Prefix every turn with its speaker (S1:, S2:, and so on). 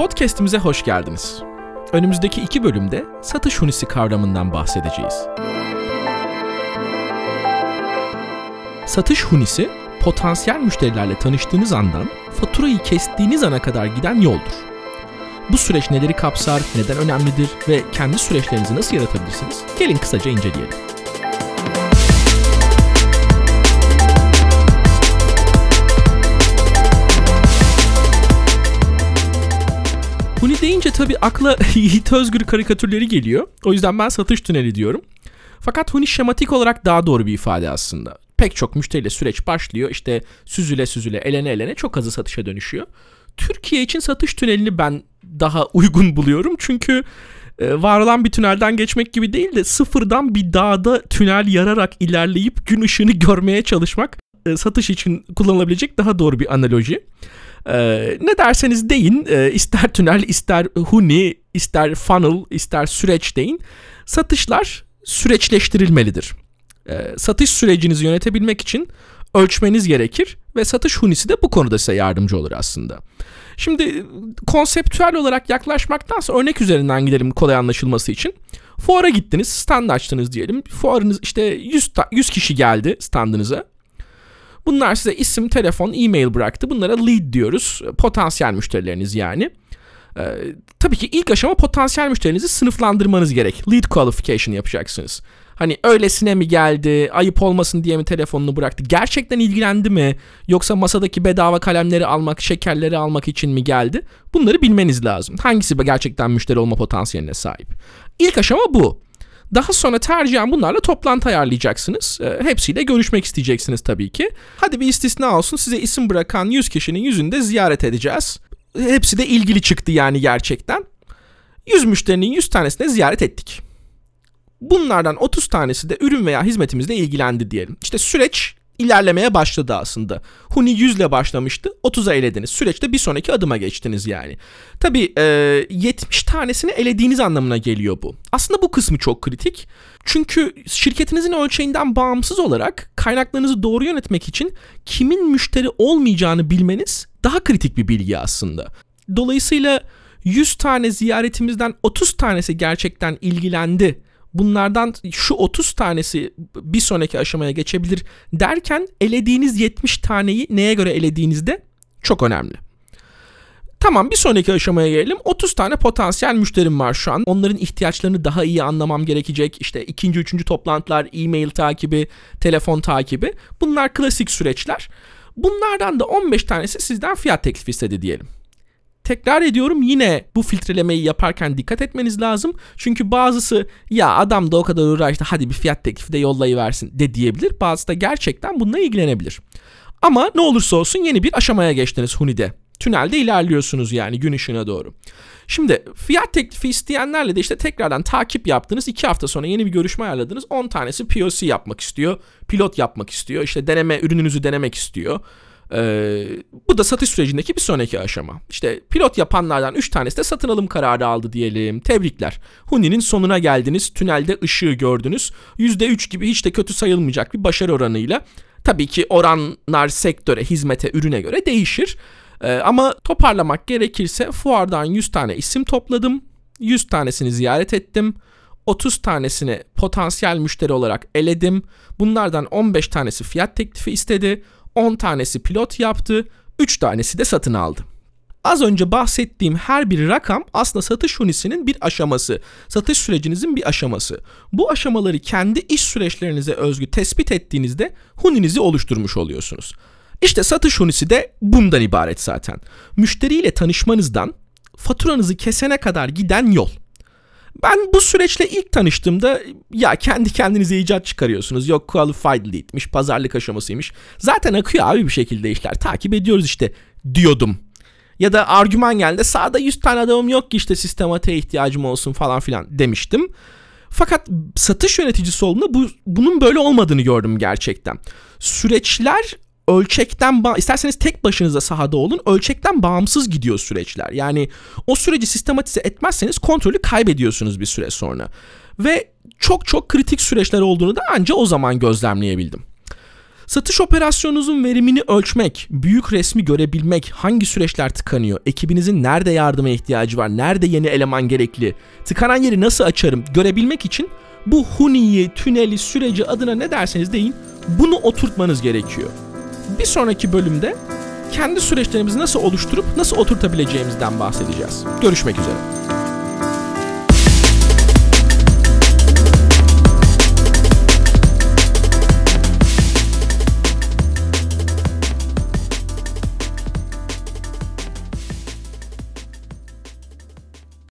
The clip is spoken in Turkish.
S1: Podcast'imize hoş geldiniz. Önümüzdeki iki bölümde satış hunisi kavramından bahsedeceğiz. Satış hunisi, potansiyel müşterilerle tanıştığınız andan faturayı kestiğiniz ana kadar giden yoldur. Bu süreç neleri kapsar, neden önemlidir ve kendi süreçlerinizi nasıl yaratabilirsiniz? Gelin kısaca inceleyelim. Deyince tabii akla Yiğit Özgür karikatürleri geliyor. O yüzden ben satış tüneli diyorum. Fakat Huni şematik olarak daha doğru bir ifade aslında. Pek çok müşteriyle süreç başlıyor. İşte süzüle süzüle, elene elene çok azı satışa dönüşüyor. Türkiye için satış tünelini ben daha uygun buluyorum. Çünkü e, var olan bir tünelden geçmek gibi değil de sıfırdan bir dağda tünel yararak ilerleyip gün ışığını görmeye çalışmak e, satış için kullanılabilecek daha doğru bir analoji. Ee, ne derseniz deyin e, ister tünel ister huni ister funnel ister süreç deyin satışlar süreçleştirilmelidir. Ee, satış sürecinizi yönetebilmek için ölçmeniz gerekir ve satış hunisi de bu konuda size yardımcı olur aslında. Şimdi konseptüel olarak yaklaşmaktansa örnek üzerinden gidelim kolay anlaşılması için. Fuara gittiniz, stand açtınız diyelim. Fuarınız işte 100, 100 kişi geldi standınıza. Bunlar size isim, telefon, e-mail bıraktı. Bunlara lead diyoruz. Potansiyel müşterileriniz yani. Ee, tabii ki ilk aşama potansiyel müşterinizi sınıflandırmanız gerek. Lead qualification yapacaksınız. Hani öylesine mi geldi, ayıp olmasın diye mi telefonunu bıraktı, gerçekten ilgilendi mi, yoksa masadaki bedava kalemleri almak, şekerleri almak için mi geldi? Bunları bilmeniz lazım. Hangisi gerçekten müşteri olma potansiyeline sahip? İlk aşama bu. Daha sonra tercihen bunlarla toplantı ayarlayacaksınız. E, hepsiyle görüşmek isteyeceksiniz tabii ki. Hadi bir istisna olsun size isim bırakan 100 kişinin yüzünde ziyaret edeceğiz. Hepsi de ilgili çıktı yani gerçekten. 100 müşterinin 100 tanesine ziyaret ettik. Bunlardan 30 tanesi de ürün veya hizmetimizle ilgilendi diyelim. İşte süreç ilerlemeye başladı aslında. Huni 100 ile başlamıştı. 30'a elediniz. Süreçte bir sonraki adıma geçtiniz yani. Tabii e, 70 tanesini elediğiniz anlamına geliyor bu. Aslında bu kısmı çok kritik. Çünkü şirketinizin ölçeğinden bağımsız olarak kaynaklarınızı doğru yönetmek için kimin müşteri olmayacağını bilmeniz daha kritik bir bilgi aslında. Dolayısıyla 100 tane ziyaretimizden 30 tanesi gerçekten ilgilendi bunlardan şu 30 tanesi bir sonraki aşamaya geçebilir derken elediğiniz 70 taneyi neye göre elediğinizde çok önemli. Tamam bir sonraki aşamaya gelelim. 30 tane potansiyel müşterim var şu an. Onların ihtiyaçlarını daha iyi anlamam gerekecek. İşte ikinci, üçüncü toplantılar, e-mail takibi, telefon takibi. Bunlar klasik süreçler. Bunlardan da 15 tanesi sizden fiyat teklifi istedi diyelim. Tekrar ediyorum yine bu filtrelemeyi yaparken dikkat etmeniz lazım. Çünkü bazısı ya adam da o kadar uğraştı hadi bir fiyat teklifi de yollayıversin de diyebilir. Bazısı da gerçekten bununla ilgilenebilir. Ama ne olursa olsun yeni bir aşamaya geçtiniz Huni'de. Tünelde ilerliyorsunuz yani gün ışığına doğru. Şimdi fiyat teklifi isteyenlerle de işte tekrardan takip yaptınız. 2 hafta sonra yeni bir görüşme ayarladınız. 10 tanesi POC yapmak istiyor. Pilot yapmak istiyor. İşte deneme ürününüzü denemek istiyor. Ee, bu da satış sürecindeki bir sonraki aşama. İşte pilot yapanlardan 3 tanesi de satın alım kararı aldı diyelim. Tebrikler. Huni'nin sonuna geldiniz. Tünelde ışığı gördünüz. %3 gibi hiç de kötü sayılmayacak bir başarı oranıyla. Tabii ki oranlar sektöre, hizmete, ürüne göre değişir. Ee, ama toparlamak gerekirse fuardan 100 tane isim topladım. 100 tanesini ziyaret ettim. 30 tanesini potansiyel müşteri olarak eledim. Bunlardan 15 tanesi fiyat teklifi istedi. 10 tanesi pilot yaptı, 3 tanesi de satın aldı. Az önce bahsettiğim her bir rakam aslında satış hunisinin bir aşaması. Satış sürecinizin bir aşaması. Bu aşamaları kendi iş süreçlerinize özgü tespit ettiğinizde huninizi oluşturmuş oluyorsunuz. İşte satış hunisi de bundan ibaret zaten. Müşteriyle tanışmanızdan faturanızı kesene kadar giden yol. Ben bu süreçle ilk tanıştığımda ya kendi kendinize icat çıkarıyorsunuz. Yok qualified lead'miş, pazarlık aşamasıymış. Zaten akıyor abi bir şekilde işler. Takip ediyoruz işte diyordum. Ya da argüman geldi sağda 100 tane adamım yok ki işte sistematiğe ihtiyacım olsun falan filan demiştim. Fakat satış yöneticisi olduğunda bu, bunun böyle olmadığını gördüm gerçekten. Süreçler ölçekten isterseniz tek başınıza sahada olun ölçekten bağımsız gidiyor süreçler. Yani o süreci sistematize etmezseniz kontrolü kaybediyorsunuz bir süre sonra. Ve çok çok kritik süreçler olduğunu da anca o zaman gözlemleyebildim. Satış operasyonunuzun verimini ölçmek, büyük resmi görebilmek, hangi süreçler tıkanıyor, ekibinizin nerede yardıma ihtiyacı var, nerede yeni eleman gerekli, tıkanan yeri nasıl açarım görebilmek için bu huniyi, tüneli, süreci adına ne derseniz deyin bunu oturtmanız gerekiyor. Bir sonraki bölümde kendi süreçlerimizi nasıl oluşturup nasıl oturtabileceğimizden bahsedeceğiz. Görüşmek üzere.